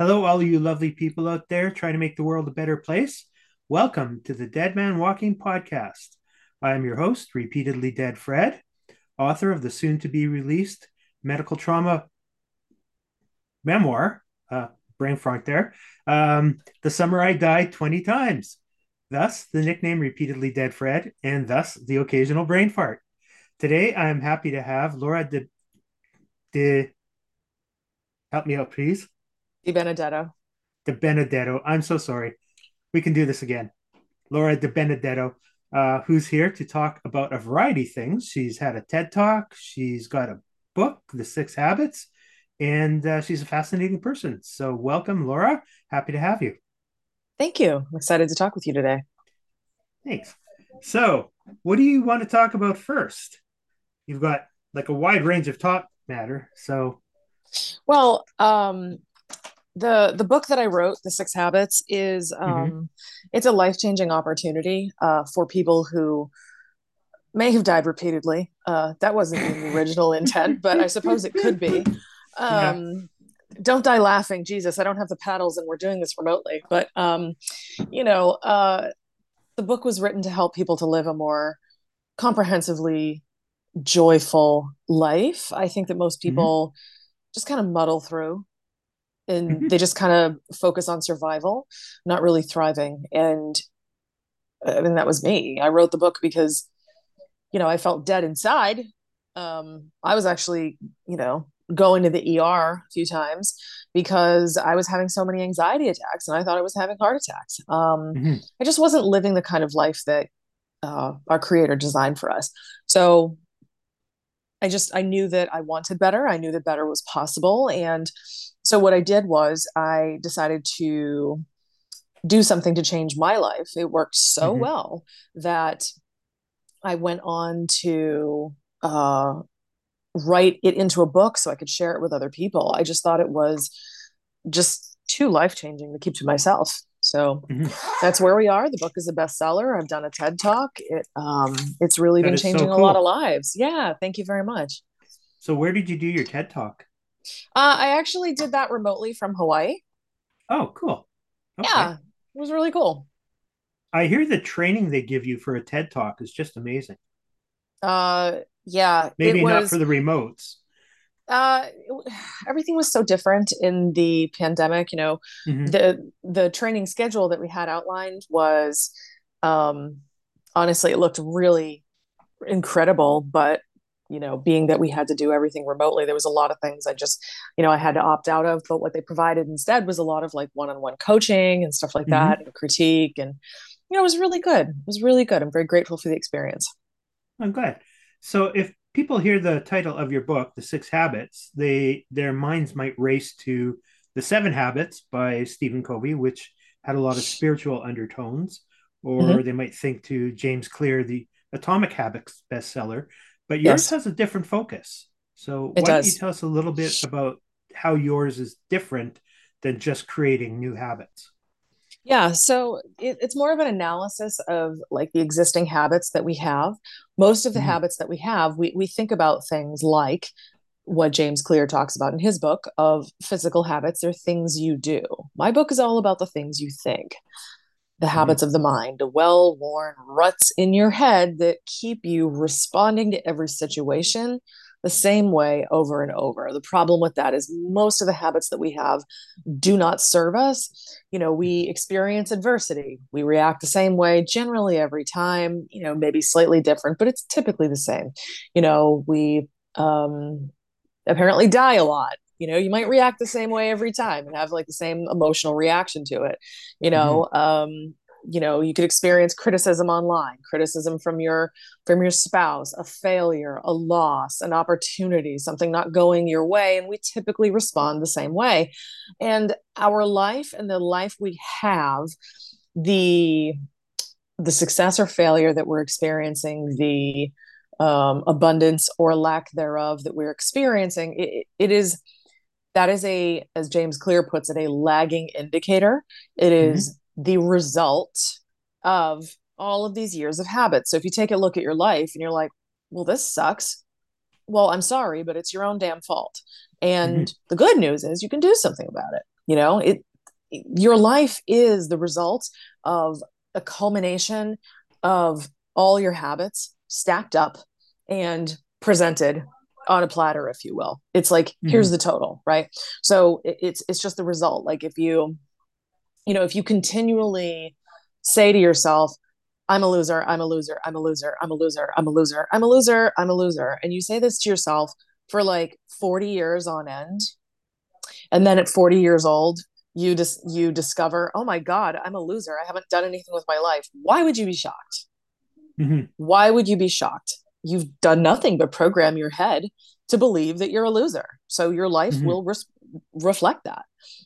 Hello, all you lovely people out there trying to make the world a better place. Welcome to the Dead Man Walking podcast. I am your host, repeatedly dead Fred, author of the soon to be released medical trauma memoir, uh, brain fart there, um, The Summer I Died 20 Times. Thus, the nickname Repeatedly Dead Fred, and thus the occasional brain fart. Today, I am happy to have Laura de, de help me out, please. Di Benedetto. De Benedetto. I'm so sorry. We can do this again. Laura De Benedetto, uh, who's here to talk about a variety of things. She's had a TED talk. She's got a book, The Six Habits, and uh, she's a fascinating person. So, welcome, Laura. Happy to have you. Thank you. I'm excited to talk with you today. Thanks. So, what do you want to talk about first? You've got like a wide range of top matter. So, well, um, the the book that I wrote, The Six Habits, is mm-hmm. um, mm-hmm. it's a life changing opportunity uh, for people who may have died repeatedly. Uh, that wasn't the original intent, but I suppose it could be. Um, yeah. Don't die laughing, Jesus! I don't have the paddles, and we're doing this remotely. But um, you know, uh, the book was written to help people to live a more comprehensively joyful life. I think that most mm-hmm. people mm-hmm. just kind of muddle through and mm-hmm. they just kind of focus on survival, not really thriving. And I mean, that was me. I wrote the book because, you know, I felt dead inside. Um, I was actually, you know, going to the ER a few times because I was having so many anxiety attacks and I thought I was having heart attacks. Um, mm-hmm. I just wasn't living the kind of life that uh, our creator designed for us. So I just, I knew that I wanted better. I knew that better was possible. And so what I did was I decided to do something to change my life. It worked so mm-hmm. well that I went on to uh, write it into a book so I could share it with other people. I just thought it was just too life changing to keep to myself. So mm-hmm. that's where we are. The book is a bestseller. I've done a TED talk. It um, it's really that been changing so cool. a lot of lives. Yeah, thank you very much. So where did you do your TED talk? Uh, I actually did that remotely from Hawaii. Oh, cool. Okay. Yeah, it was really cool. I hear the training they give you for a TED talk is just amazing. Uh, yeah. Maybe was, not for the remotes. Uh, it, everything was so different in the pandemic. You know, mm-hmm. the the training schedule that we had outlined was, um, honestly, it looked really incredible, but you know, being that we had to do everything remotely, there was a lot of things I just, you know, I had to opt out of. But what they provided instead was a lot of like one on one coaching and stuff like mm-hmm. that and critique. And, you know, it was really good. It was really good. I'm very grateful for the experience. I'm glad. So if people hear the title of your book, The Six Habits, they their minds might race to The Seven Habits by Stephen Covey, which had a lot of spiritual undertones, or mm-hmm. they might think to James Clear, the Atomic Habits bestseller, but yours yes. has a different focus. So it why does. don't you tell us a little bit about how yours is different than just creating new habits? Yeah, so it, it's more of an analysis of like the existing habits that we have. Most of the mm-hmm. habits that we have, we, we think about things like what James Clear talks about in his book of physical habits. They're things you do. My book is all about the things you think the mm-hmm. habits of the mind, the well worn ruts in your head that keep you responding to every situation the same way over and over. The problem with that is most of the habits that we have do not serve us. You know, we experience adversity, we react the same way generally every time, you know, maybe slightly different, but it's typically the same. You know, we um, apparently die a lot you know you might react the same way every time and have like the same emotional reaction to it you know mm-hmm. um you know you could experience criticism online criticism from your from your spouse a failure a loss an opportunity something not going your way and we typically respond the same way and our life and the life we have the the success or failure that we're experiencing the um, abundance or lack thereof that we're experiencing it, it is that is a as james clear puts it a lagging indicator it mm-hmm. is mm-hmm. the result of all of these years of habits so if you take a look at your life and you're like well this sucks well i'm sorry but it's your own damn fault and mm-hmm. the good news is you can do something about it you know it your life is the result of a culmination of all your habits stacked up and presented on a platter if you will. It's like mm-hmm. here's the total right? So it, it's it's just the result. Like if you you know if you continually say to yourself i'm a loser i'm a loser i'm a loser i'm a loser i'm a loser i'm a loser i'm a loser and you say this to yourself for like 40 years on end and then at 40 years old you just dis- you discover oh my god i'm a loser. I haven't done anything with my life. Why would you be shocked? Mm-hmm. why would you be shocked you've done nothing but program your head to believe that you're a loser. So your life mm-hmm. will res- reflect that.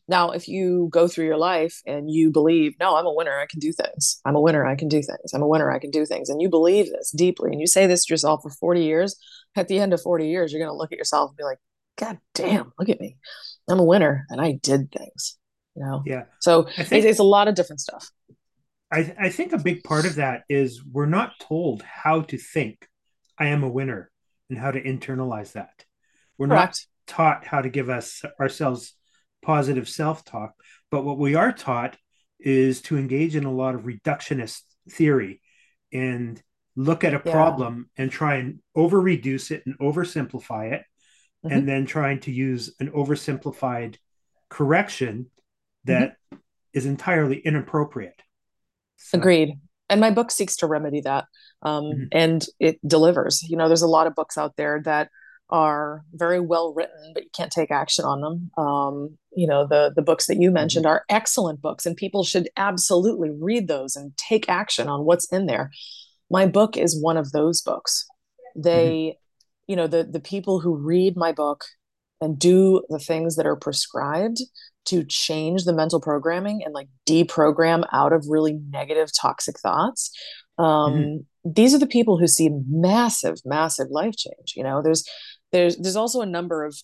Now if you go through your life and you believe no i'm a winner i can do things. I'm a winner i can do things. I'm a winner i can do things. And you believe this deeply and you say this to yourself for 40 years at the end of 40 years you're going to look at yourself and be like god damn look at me. I'm a winner and i did things you know? Yeah. So think, it's a lot of different stuff. I, I think a big part of that is we're not told how to think i am a winner and how to internalize that we're Correct. not taught how to give us ourselves positive self-talk but what we are taught is to engage in a lot of reductionist theory and look at a yeah. problem and try and over reduce it and oversimplify it mm-hmm. and then trying to use an oversimplified correction that mm-hmm. is entirely inappropriate. So. Agreed. And my book seeks to remedy that. Um, mm-hmm. And it delivers. You know, there's a lot of books out there that are very well written, but you can't take action on them. Um, you know, the the books that you mm-hmm. mentioned are excellent books, and people should absolutely read those and take action on what's in there. My book is one of those books. They, mm-hmm. you know, the the people who read my book and do the things that are prescribed to change the mental programming and like deprogram out of really negative toxic thoughts um, mm-hmm. these are the people who see massive massive life change you know there's there's there's also a number of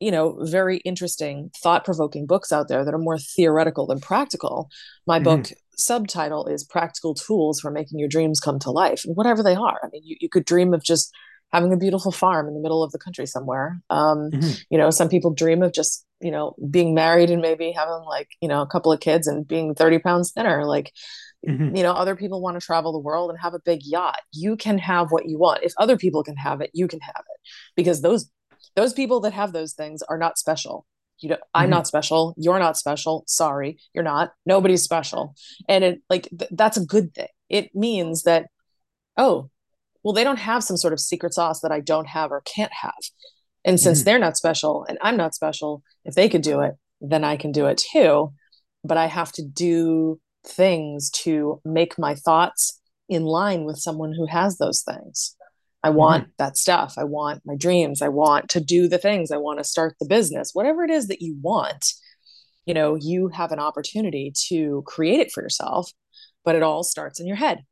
you know very interesting thought-provoking books out there that are more theoretical than practical my mm-hmm. book subtitle is practical tools for making your dreams come to life and whatever they are i mean you, you could dream of just having a beautiful farm in the middle of the country somewhere. Um, mm-hmm. You know, some people dream of just, you know, being married and maybe having like, you know, a couple of kids and being 30 pounds thinner. Like, mm-hmm. you know, other people want to travel the world and have a big yacht. You can have what you want. If other people can have it, you can have it because those, those people that have those things are not special. You know, I'm mm-hmm. not special. You're not special. Sorry, you're not. Nobody's special. And it like th- that's a good thing. It means that, oh, well, they don't have some sort of secret sauce that I don't have or can't have. And since mm-hmm. they're not special and I'm not special, if they could do it, then I can do it too. But I have to do things to make my thoughts in line with someone who has those things. I want mm-hmm. that stuff. I want my dreams. I want to do the things. I want to start the business. Whatever it is that you want, you know, you have an opportunity to create it for yourself, but it all starts in your head.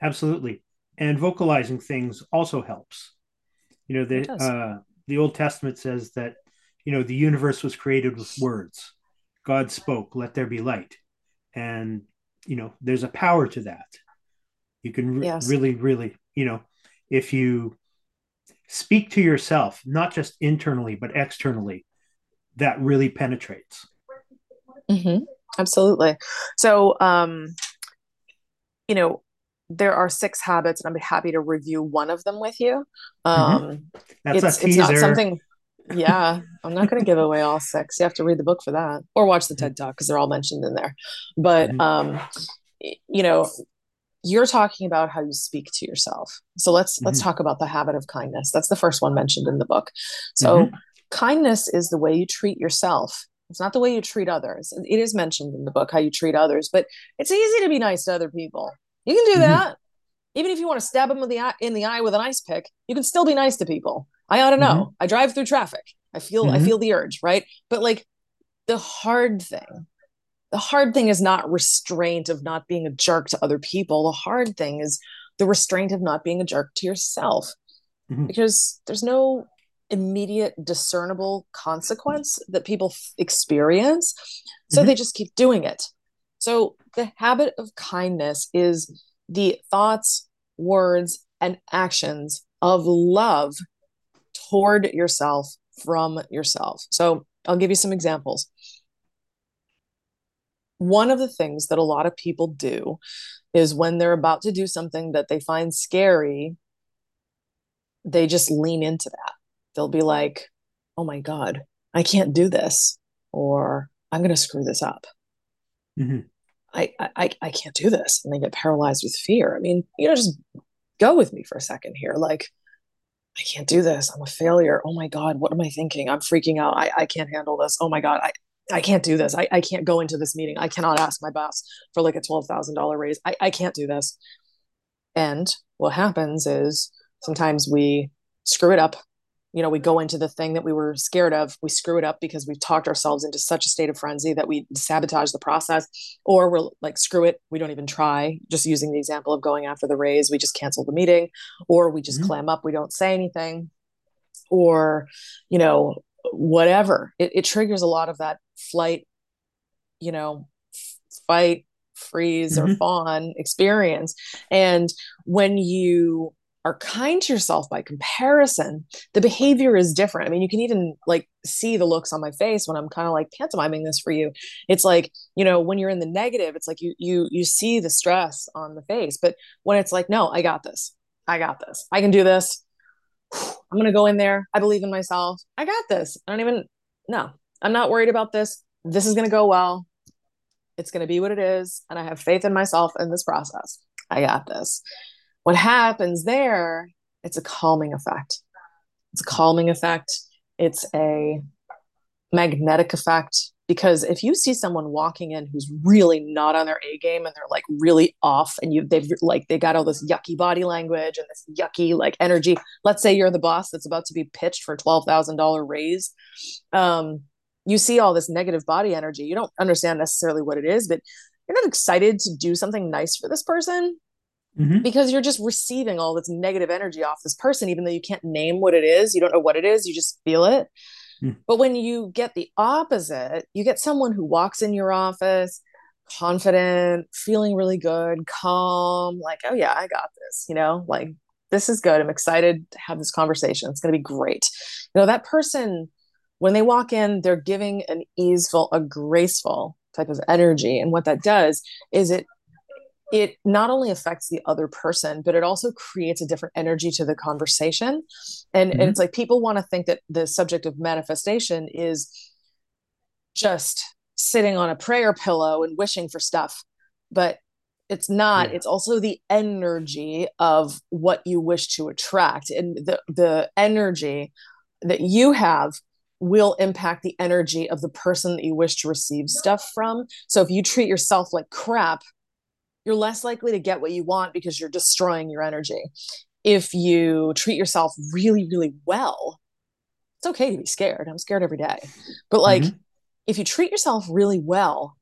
Absolutely and vocalizing things also helps. You know, the uh, the Old Testament says that you know the universe was created with words. God spoke, "Let there be light," and you know there's a power to that. You can re- yes. really, really, you know, if you speak to yourself, not just internally but externally, that really penetrates. Mm-hmm. Absolutely. So, um, you know, there are six habits, and I'd be happy to review one of them with you. Mm-hmm. Um, mm-hmm. That's it's, a teaser. It's not something. Yeah, I'm not going to give away all six. You have to read the book for that, or watch the TED Talk because they're all mentioned in there. But mm-hmm. um, you know, you're talking about how you speak to yourself. So let's mm-hmm. let's talk about the habit of kindness. That's the first one mentioned in the book. So mm-hmm. kindness is the way you treat yourself. It's not the way you treat others. It is mentioned in the book how you treat others, but it's easy to be nice to other people. You can do mm-hmm. that. Even if you want to stab them with the eye, in the eye with an ice pick, you can still be nice to people. I ought to know. Mm-hmm. I drive through traffic. I feel I mm-hmm. feel the urge, right? But like the hard thing, the hard thing is not restraint of not being a jerk to other people. The hard thing is the restraint of not being a jerk to yourself. Mm-hmm. Because there's no immediate discernible consequence that people f- experience. So mm-hmm. they just keep doing it. So, the habit of kindness is the thoughts, words, and actions of love toward yourself from yourself. So, I'll give you some examples. one of the things that a lot of people do is when they're about to do something that they find scary, they just lean into that. They'll be like, oh my God, I can't do this, or I'm going to screw this up. Mm-hmm. I, I, I can't do this. And they get paralyzed with fear. I mean, you know, just go with me for a second here. Like, I can't do this. I'm a failure. Oh my God, what am I thinking? I'm freaking out. I, I can't handle this. Oh my God, I, I can't do this. I, I can't go into this meeting. I cannot ask my boss for like a $12,000 raise. I, I can't do this. And what happens is sometimes we screw it up you know we go into the thing that we were scared of we screw it up because we've talked ourselves into such a state of frenzy that we sabotage the process or we're like screw it we don't even try just using the example of going after the raise we just cancel the meeting or we just mm-hmm. clam up we don't say anything or you know whatever it, it triggers a lot of that flight you know fight freeze mm-hmm. or fawn experience and when you are kind to yourself by comparison, the behavior is different. I mean, you can even like see the looks on my face when I'm kind of like pantomiming this for you. It's like, you know, when you're in the negative, it's like you you you see the stress on the face. But when it's like, no, I got this. I got this. I can do this. I'm going to go in there. I believe in myself. I got this. I don't even no. I'm not worried about this. This is going to go well. It's going to be what it is, and I have faith in myself in this process. I got this what happens there it's a calming effect. It's a calming effect. It's a magnetic effect because if you see someone walking in who's really not on their A game and they're like really off and you they've like they got all this yucky body language and this yucky like energy let's say you're the boss that's about to be pitched for $12,000 raise um you see all this negative body energy you don't understand necessarily what it is but you're not excited to do something nice for this person Mm-hmm. because you're just receiving all this negative energy off this person, even though you can't name what it is. You don't know what it is, you just feel it. Mm. But when you get the opposite, you get someone who walks in your office confident, feeling really good, calm, like, oh, yeah, I got this, you know, like this is good. I'm excited to have this conversation. It's going to be great. You know, that person, when they walk in, they're giving an easeful, a graceful type of energy. And what that does is it it not only affects the other person but it also creates a different energy to the conversation and, mm-hmm. and it's like people want to think that the subject of manifestation is just sitting on a prayer pillow and wishing for stuff but it's not yeah. it's also the energy of what you wish to attract and the the energy that you have will impact the energy of the person that you wish to receive stuff from so if you treat yourself like crap you're less likely to get what you want because you're destroying your energy. If you treat yourself really, really well, it's okay to be scared. I'm scared every day. But like, mm-hmm. if you treat yourself really well,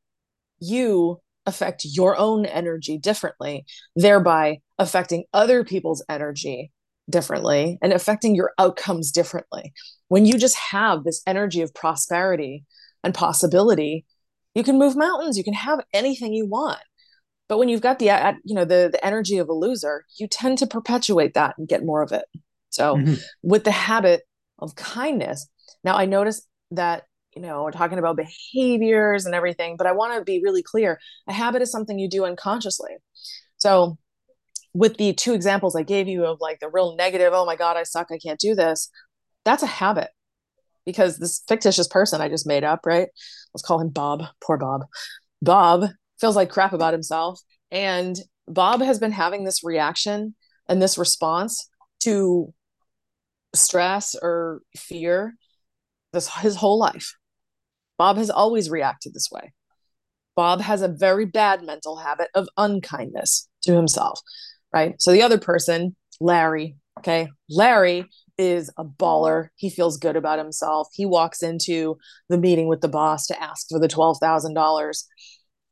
you affect your own energy differently, thereby affecting other people's energy differently and affecting your outcomes differently. When you just have this energy of prosperity and possibility, you can move mountains, you can have anything you want. But when you've got the you know the the energy of a loser, you tend to perpetuate that and get more of it. So mm-hmm. with the habit of kindness, now I notice that you know we're talking about behaviors and everything, but I want to be really clear. A habit is something you do unconsciously. So with the two examples I gave you of like the real negative, oh my god, I suck, I can't do this. That's a habit because this fictitious person I just made up, right? Let's call him Bob. Poor Bob. Bob feels like crap about himself. And Bob has been having this reaction and this response to stress or fear this his whole life. Bob has always reacted this way. Bob has a very bad mental habit of unkindness to himself, right? So the other person, Larry, okay? Larry is a baller. He feels good about himself. He walks into the meeting with the boss to ask for the $12,000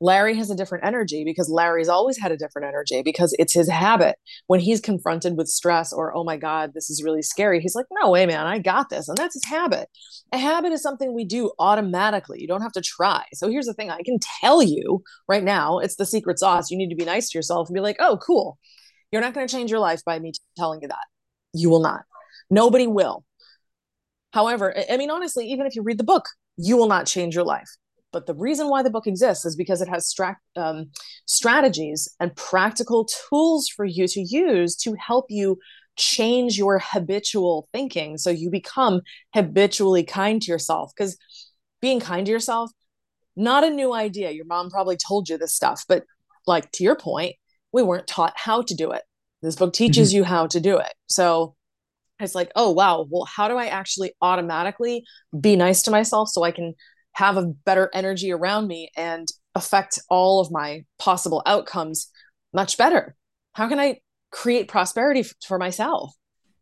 Larry has a different energy because Larry's always had a different energy because it's his habit. When he's confronted with stress or, oh my God, this is really scary, he's like, no way, man, I got this. And that's his habit. A habit is something we do automatically. You don't have to try. So here's the thing I can tell you right now it's the secret sauce. You need to be nice to yourself and be like, oh, cool. You're not going to change your life by me telling you that. You will not. Nobody will. However, I mean, honestly, even if you read the book, you will not change your life but the reason why the book exists is because it has um, strategies and practical tools for you to use to help you change your habitual thinking. So you become habitually kind to yourself because being kind to yourself not a new idea. Your mom probably told you this stuff but like to your point we weren't taught how to do it. This book teaches mm-hmm. you how to do it. So it's like oh wow well how do i actually automatically be nice to myself so i can have a better energy around me and affect all of my possible outcomes much better how can i create prosperity f- for myself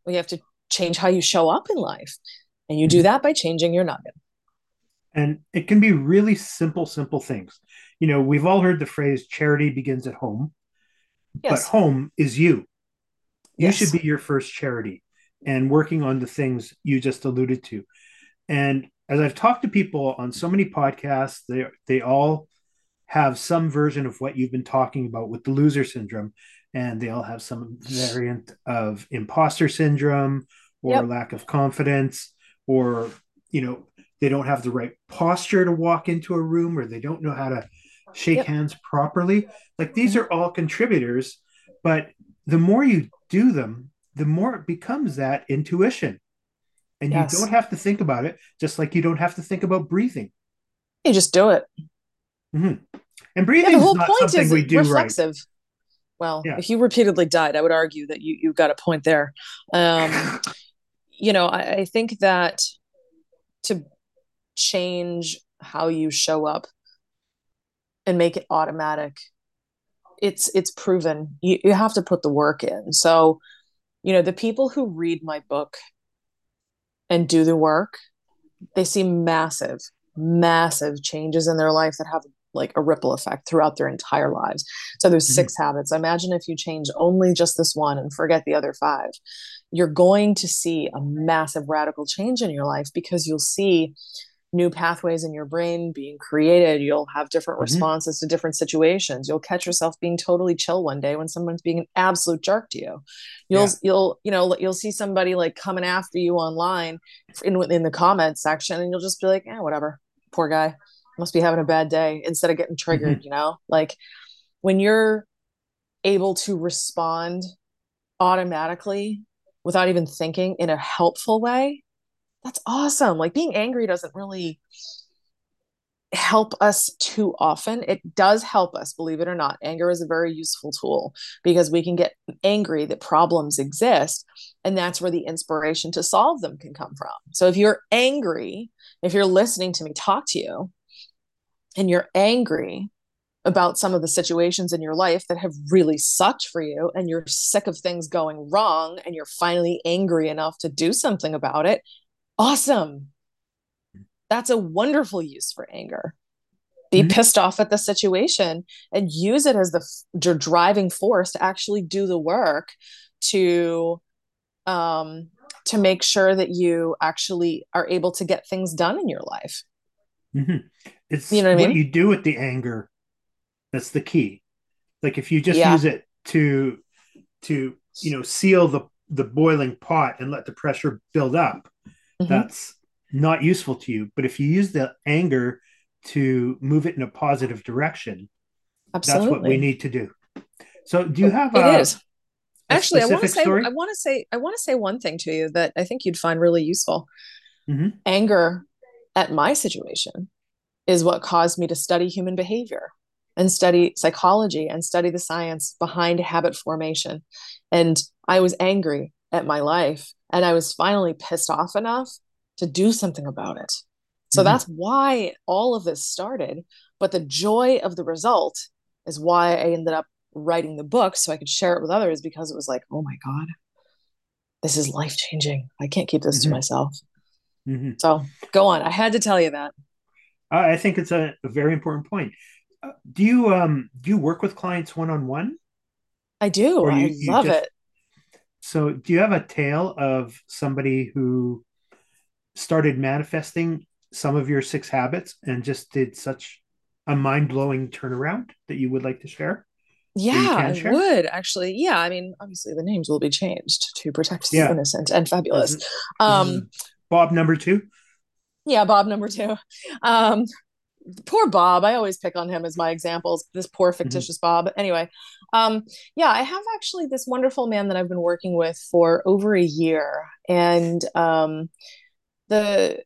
we have to change how you show up in life and you do mm-hmm. that by changing your nugget and it can be really simple simple things you know we've all heard the phrase charity begins at home yes. but home is you you yes. should be your first charity and working on the things you just alluded to and as I've talked to people on so many podcasts, they they all have some version of what you've been talking about with the loser syndrome, and they all have some variant of imposter syndrome or yep. lack of confidence, or you know they don't have the right posture to walk into a room, or they don't know how to shake yep. hands properly. Like these mm-hmm. are all contributors, but the more you do them, the more it becomes that intuition and yes. you don't have to think about it just like you don't have to think about breathing you just do it mm-hmm. and breathing yeah, the whole point is we do reflexive right. well yeah. if you repeatedly died i would argue that you you got a point there um you know I, I think that to change how you show up and make it automatic it's it's proven you, you have to put the work in so you know the people who read my book and do the work, they see massive, massive changes in their life that have like a ripple effect throughout their entire lives. So there's mm-hmm. six habits. Imagine if you change only just this one and forget the other five. You're going to see a massive radical change in your life because you'll see new pathways in your brain being created. You'll have different mm-hmm. responses to different situations. You'll catch yourself being totally chill one day when someone's being an absolute jerk to you. You'll yeah. you'll you know you'll see somebody like coming after you online in in the comments section, and you'll just be like, yeah, whatever, poor guy, must be having a bad day. Instead of getting triggered, mm-hmm. you know, like when you're able to respond automatically without even thinking in a helpful way that's awesome. Like being angry doesn't really help us too often. It does help us, believe it or not. Anger is a very useful tool because we can get angry that problems exist. And that's where the inspiration to solve them can come from. So if you're angry, if you're listening to me talk to you and you're angry about some of the situations in your life that have really sucked for you and you're sick of things going wrong and you're finally angry enough to do something about it, awesome. That's a wonderful use for anger. Be mm-hmm. pissed off at the situation and use it as the, the driving force to actually do the work to um to make sure that you actually are able to get things done in your life. Mm-hmm. It's you know what, what I mean? you do with the anger that's the key. Like if you just yeah. use it to to you know seal the the boiling pot and let the pressure build up, mm-hmm. that's not useful to you. But if you use the anger to move it in a positive direction, Absolutely. that's what we need to do. So, do you have? It a, is. Actually, I want to say story? I want to say I want to say one thing to you that I think you'd find really useful. Mm-hmm. Anger at my situation is what caused me to study human behavior and study psychology and study the science behind habit formation. And I was angry at my life and I was finally pissed off enough to do something about it. So mm-hmm. that's why all of this started. But the joy of the result is why I ended up writing the book so I could share it with others because it was like, oh my God, this is life changing. I can't keep this mm-hmm. to myself. Mm-hmm. So go on. I had to tell you that. I think it's a, a very important point. Uh, do you um do you work with clients one on one? I do. You, I love just, it. So, do you have a tale of somebody who started manifesting some of your six habits and just did such a mind blowing turnaround that you would like to share? Yeah, I would actually. Yeah, I mean, obviously the names will be changed to protect the yeah. innocent and fabulous. Mm-hmm. Um, Bob number two. Yeah, Bob number two. Um, poor Bob. I always pick on him as my examples. This poor mm-hmm. fictitious mm-hmm. Bob. Anyway, um, yeah, I have actually this wonderful man that I've been working with for over a year, and um, the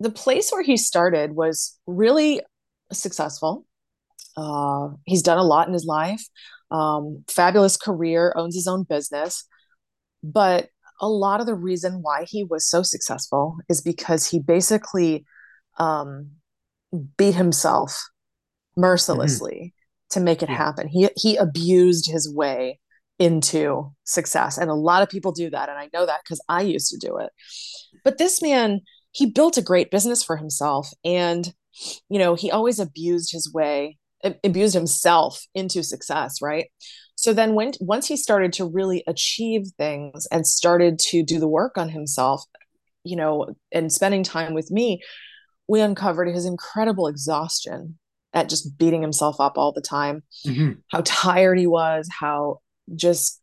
the place where he started was really successful. Uh, he's done a lot in his life. Um, fabulous career, owns his own business, but a lot of the reason why he was so successful is because he basically um, beat himself mercilessly mm-hmm. To make it happen. He he abused his way into success, and a lot of people do that, and I know that because I used to do it. But this man, he built a great business for himself, and you know he always abused his way, abused himself into success, right? So then when once he started to really achieve things and started to do the work on himself, you know, and spending time with me, we uncovered his incredible exhaustion at just beating himself up all the time, mm-hmm. how tired he was, how just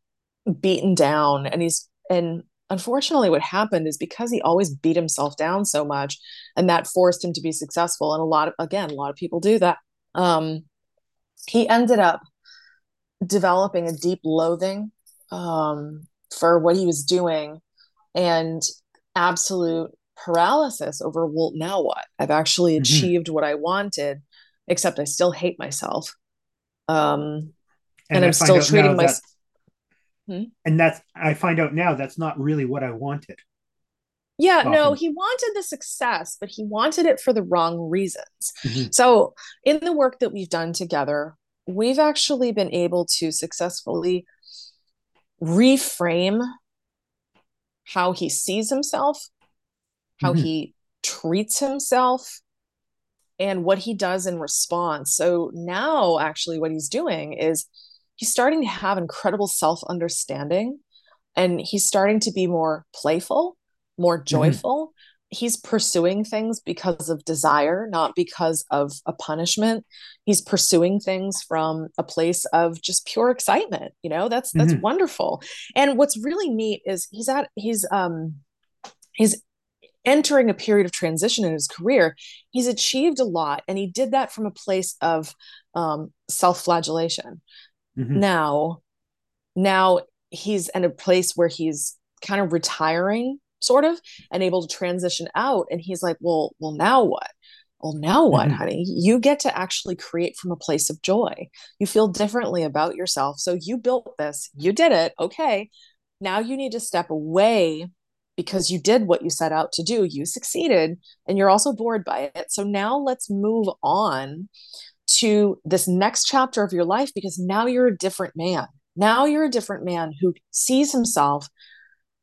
beaten down. And he's, and unfortunately, what happened is because he always beat himself down so much, and that forced him to be successful. And a lot of, again, a lot of people do that. Um, he ended up developing a deep loathing um, for what he was doing and absolute paralysis over well now what i've actually mm-hmm. achieved what i wanted except i still hate myself um and, and i'm still treating myself hmm? and that's i find out now that's not really what i wanted yeah often. no he wanted the success but he wanted it for the wrong reasons mm-hmm. so in the work that we've done together we've actually been able to successfully reframe how he sees himself how mm-hmm. he treats himself and what he does in response. So now, actually, what he's doing is he's starting to have incredible self understanding and he's starting to be more playful, more mm-hmm. joyful. Mm-hmm. He's pursuing things because of desire, not because of a punishment. He's pursuing things from a place of just pure excitement. You know, that's that's mm-hmm. wonderful. And what's really neat is he's at he's um he's entering a period of transition in his career, he's achieved a lot. And he did that from a place of um, self flagellation. Mm-hmm. Now, now he's in a place where he's kind of retiring, sort of, and able to transition out. And he's like, well, well, now what? Well, now what, mm-hmm. honey? You get to actually create from a place of joy. You feel differently about yourself. So you built this, you did it. Okay. Now you need to step away because you did what you set out to do. You succeeded and you're also bored by it. So now let's move on to this next chapter of your life because now you're a different man. Now you're a different man who sees himself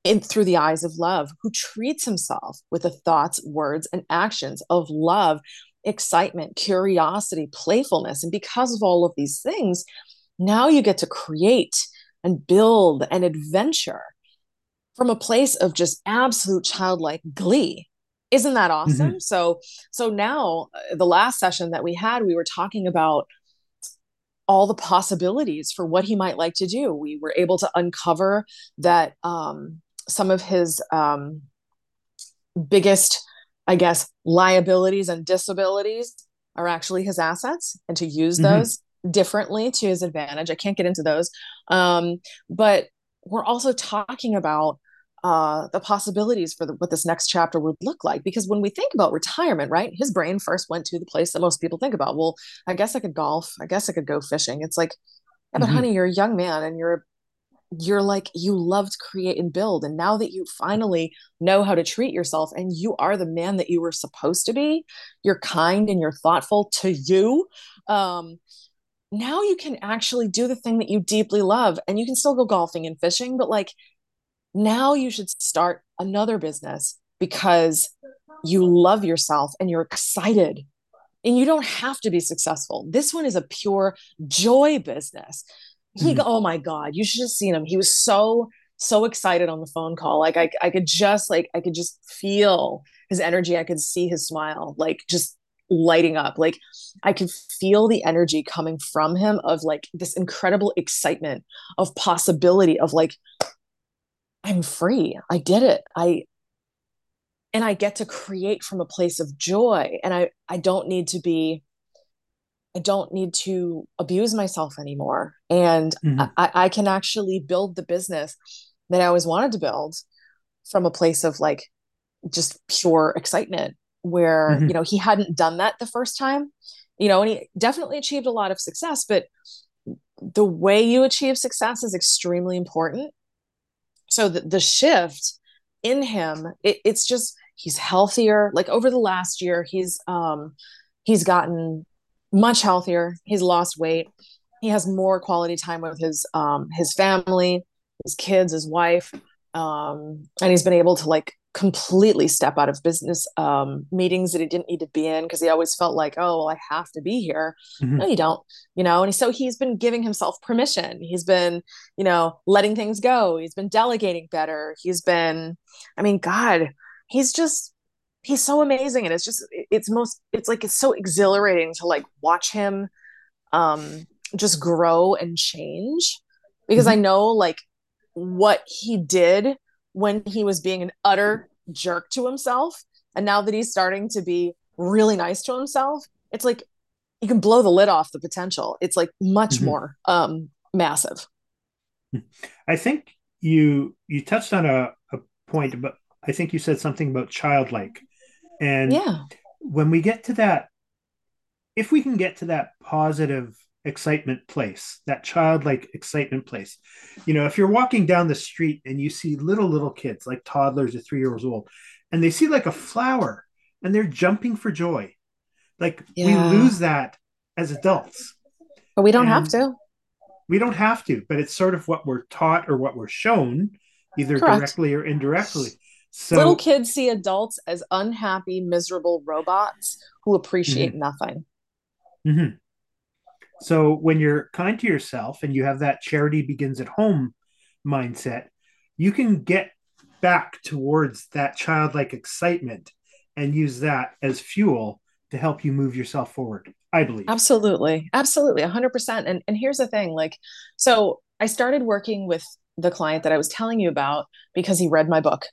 in through the eyes of love, who treats himself with the thoughts, words, and actions of love, excitement, curiosity, playfulness. And because of all of these things, now you get to create and build and adventure from a place of just absolute childlike glee. Isn't that awesome? Mm-hmm. so so now uh, the last session that we had we were talking about all the possibilities for what he might like to do. We were able to uncover that um, some of his um, biggest i guess liabilities and disabilities are actually his assets and to use mm-hmm. those differently to his advantage. I can't get into those. Um, but we're also talking about uh, the possibilities for the, what this next chapter would look like. Because when we think about retirement, right, his brain first went to the place that most people think about. Well, I guess I could golf. I guess I could go fishing. It's like, yeah, but mm-hmm. honey, you're a young man and you're you're like you love to create and build and now that you finally know how to treat yourself and you are the man that you were supposed to be you're kind and you're thoughtful to you um now you can actually do the thing that you deeply love and you can still go golfing and fishing but like now you should start another business because you love yourself and you're excited and you don't have to be successful. This one is a pure joy business. He, mm-hmm. oh my God, you should have seen him. He was so, so excited on the phone call. Like I, I could just like, I could just feel his energy. I could see his smile, like just lighting up. Like I could feel the energy coming from him of like this incredible excitement of possibility of like, I'm free. I did it. I and I get to create from a place of joy and I I don't need to be I don't need to abuse myself anymore. And mm-hmm. I, I can actually build the business that I always wanted to build from a place of like just pure excitement where, mm-hmm. you know, he hadn't done that the first time, you know, and he definitely achieved a lot of success, but the way you achieve success is extremely important. So the, the shift in him, it, it's just, he's healthier. Like over the last year, he's, um, he's gotten much healthier. He's lost weight. He has more quality time with his um, his family, his kids, his wife, um, and he's been able to like completely step out of business um, meetings that he didn't need to be in because he always felt like, oh, well, I have to be here. Mm-hmm. No, you don't, you know. And so he's been giving himself permission. He's been, you know, letting things go. He's been delegating better. He's been, I mean, God, he's just he's so amazing and it's just it's most it's like it's so exhilarating to like watch him um just grow and change because mm-hmm. i know like what he did when he was being an utter jerk to himself and now that he's starting to be really nice to himself it's like you can blow the lid off the potential. It's like much mm-hmm. more um massive. I think you you touched on a, a point but i think you said something about childlike. And yeah, when we get to that, if we can get to that positive excitement place, that childlike excitement place, you know, if you're walking down the street and you see little, little kids like toddlers or three years old, and they see like a flower and they're jumping for joy, like yeah. we lose that as adults. But we don't and have to. We don't have to, but it's sort of what we're taught or what we're shown, either Correct. directly or indirectly. So, Little kids see adults as unhappy, miserable robots who appreciate mm-hmm. nothing. Mm-hmm. So when you're kind to yourself and you have that charity begins at home mindset, you can get back towards that childlike excitement and use that as fuel to help you move yourself forward. I believe. Absolutely. Absolutely. 100%. And and here's the thing like so I started working with the client that I was telling you about because he read my book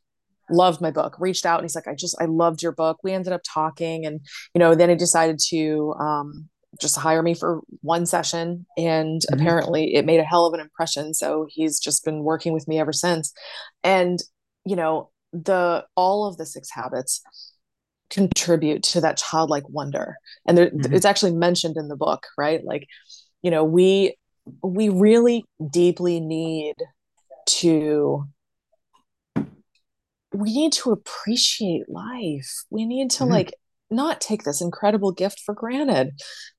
loved my book reached out and he's like i just i loved your book we ended up talking and you know then he decided to um, just hire me for one session and mm-hmm. apparently it made a hell of an impression so he's just been working with me ever since and you know the all of the six habits contribute to that childlike wonder and there, mm-hmm. it's actually mentioned in the book right like you know we we really deeply need to we need to appreciate life. We need to mm-hmm. like not take this incredible gift for granted.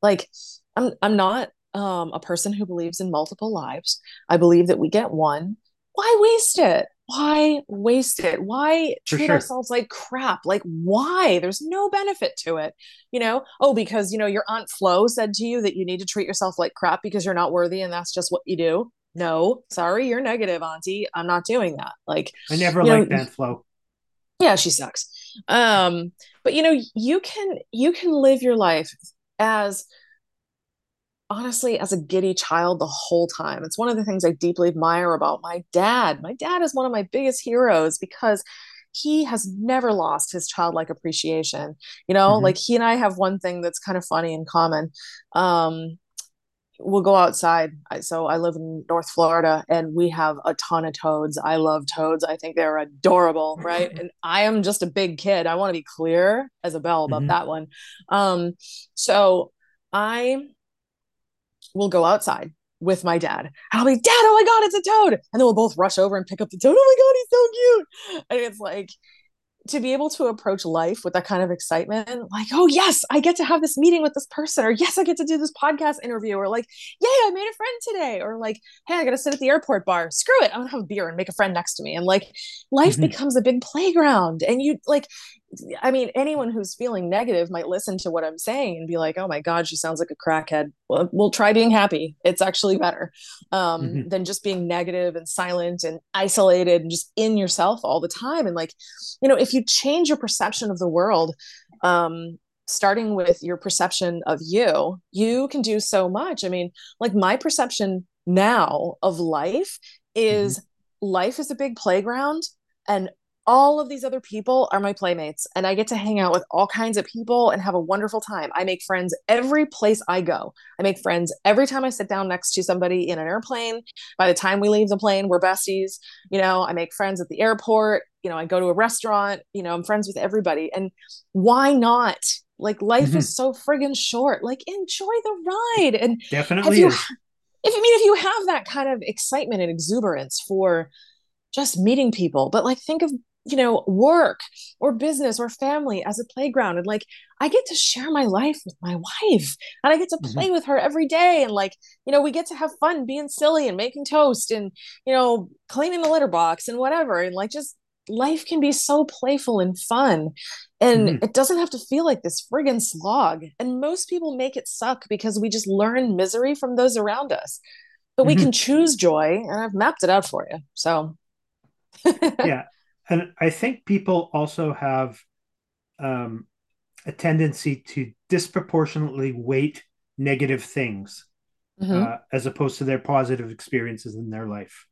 Like I'm I'm not um, a person who believes in multiple lives. I believe that we get one. Why waste it? Why waste it? Why treat sure. ourselves like crap? Like why? There's no benefit to it. You know? Oh, because you know your aunt Flo said to you that you need to treat yourself like crap because you're not worthy and that's just what you do no, sorry, you're negative, Auntie. I'm not doing that. Like I never liked Aunt Flo. Yeah, she sucks. Um, but you know, you can you can live your life as honestly as a giddy child the whole time. It's one of the things I deeply admire about my dad. My dad is one of my biggest heroes because he has never lost his childlike appreciation. You know, mm-hmm. like he and I have one thing that's kind of funny in common. Um, we'll go outside. So I live in North Florida and we have a ton of toads. I love toads. I think they're adorable, right? and I am just a big kid. I want to be clear as a bell about mm-hmm. that one. Um, so I will go outside with my dad. And I'll be, Dad, oh my God, it's a toad. And then we'll both rush over and pick up the toad. Oh my God, he's so cute. And it's like, to be able to approach life with that kind of excitement, like, oh, yes, I get to have this meeting with this person, or yes, I get to do this podcast interview, or like, yay, I made a friend today, or like, hey, I got to sit at the airport bar. Screw it. I'm going to have a beer and make a friend next to me. And like, life mm-hmm. becomes a big playground. And you like, I mean, anyone who's feeling negative might listen to what I'm saying and be like, "Oh my God, she sounds like a crackhead." Well, we'll try being happy. It's actually better um, mm-hmm. than just being negative and silent and isolated and just in yourself all the time. And like, you know, if you change your perception of the world, um, starting with your perception of you, you can do so much. I mean, like my perception now of life is mm-hmm. life is a big playground and all of these other people are my playmates and I get to hang out with all kinds of people and have a wonderful time. I make friends every place I go. I make friends every time I sit down next to somebody in an airplane. By the time we leave the plane, we're besties. You know, I make friends at the airport. You know, I go to a restaurant. You know, I'm friends with everybody. And why not? Like life mm-hmm. is so friggin' short. Like enjoy the ride. And definitely you. If I mean, if you have that kind of excitement and exuberance for just meeting people, but like think of you know work or business or family as a playground and like i get to share my life with my wife and i get to mm-hmm. play mm-hmm. with her every day and like you know we get to have fun being silly and making toast and you know cleaning the litter box and whatever and like just life can be so playful and fun and mm-hmm. it doesn't have to feel like this friggin' slog and most people make it suck because we just learn misery from those around us but mm-hmm. we can choose joy and i've mapped it out for you so yeah and I think people also have um, a tendency to disproportionately weight negative things mm-hmm. uh, as opposed to their positive experiences in their life.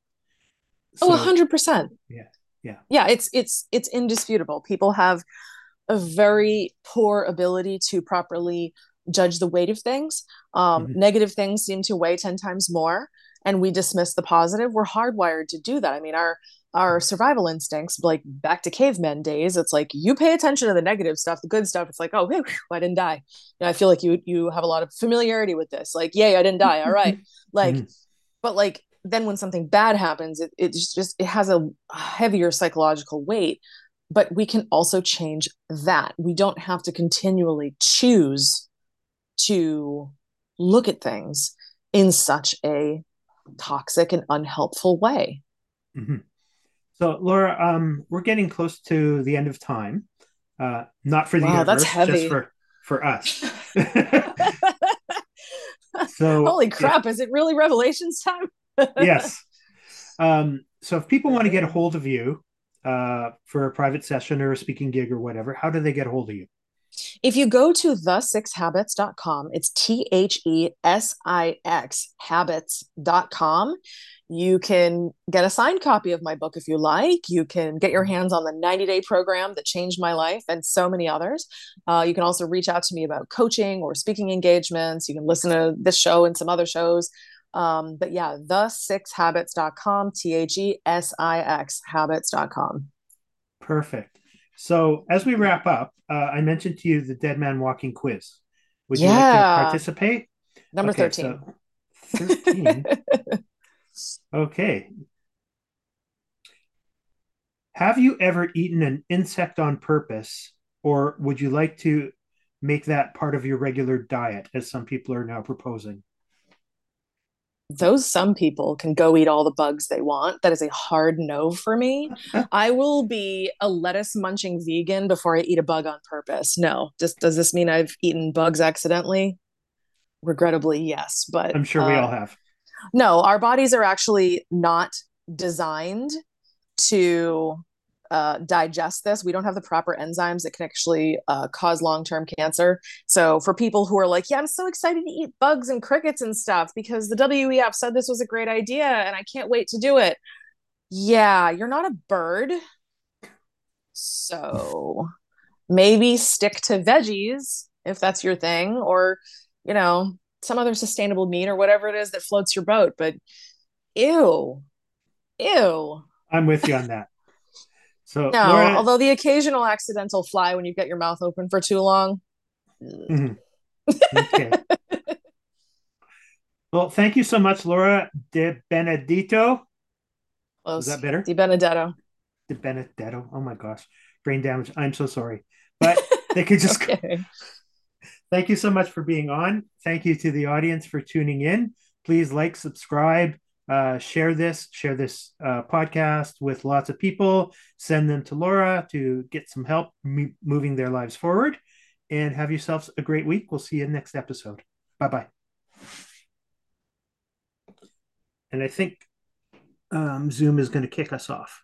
Oh, so, oh, 100%. Yeah. Yeah. Yeah, it's it's it's indisputable. People have a very poor ability to properly judge the weight of things. Um, mm-hmm. Negative things seem to weigh 10 times more, and we dismiss the positive. We're hardwired to do that. I mean, our our survival instincts, like back to cavemen days, it's like you pay attention to the negative stuff, the good stuff. It's like, oh, whew, I didn't die. You know, I feel like you you have a lot of familiarity with this. Like, yay, I didn't die. All right, like, mm-hmm. but like then when something bad happens, it it just it has a heavier psychological weight. But we can also change that. We don't have to continually choose to look at things in such a toxic and unhelpful way. Mm-hmm. So, Laura, um, we're getting close to the end of time. Uh, not for the wow, universe, just for for us. so, holy crap! Yeah. Is it really Revelations time? yes. Um, so, if people want to get a hold of you uh, for a private session or a speaking gig or whatever, how do they get a hold of you? If you go to the6habits.com, it's T H E S I X habits.com. You can get a signed copy of my book if you like. You can get your hands on the 90 day program that changed my life and so many others. Uh, you can also reach out to me about coaching or speaking engagements. You can listen to this show and some other shows. Um, but yeah, the6habits.com, T H E S I X habits.com. Perfect. So as we wrap up, uh, I mentioned to you the Dead Man Walking quiz. Would yeah. you like to participate? Number okay, 13. So 13. Okay. Have you ever eaten an insect on purpose, or would you like to make that part of your regular diet, as some people are now proposing? Those some people can go eat all the bugs they want. That is a hard no for me. I will be a lettuce munching vegan before I eat a bug on purpose. No. Just does this mean I've eaten bugs accidentally? Regrettably, yes. But I'm sure we uh, all have. No, our bodies are actually not designed to uh, digest this. We don't have the proper enzymes that can actually uh, cause long term cancer. So, for people who are like, yeah, I'm so excited to eat bugs and crickets and stuff because the WEF said this was a great idea and I can't wait to do it. Yeah, you're not a bird. So, maybe stick to veggies if that's your thing, or, you know, some other sustainable meat or whatever it is that floats your boat. But ew, ew. I'm with you on that. So no, Laura, although the occasional accidental fly when you get your mouth open for too long. Mm-hmm. Okay. well, thank you so much, Laura De Benedetto. Close. Is that better? Di Benedetto. De Benedetto. Oh my gosh, brain damage. I'm so sorry, but they could just. okay. Thank you so much for being on. Thank you to the audience for tuning in. Please like, subscribe, uh, share this, share this uh, podcast with lots of people. Send them to Laura to get some help m- moving their lives forward. And have yourselves a great week. We'll see you next episode. Bye bye. And I think um, Zoom is going to kick us off.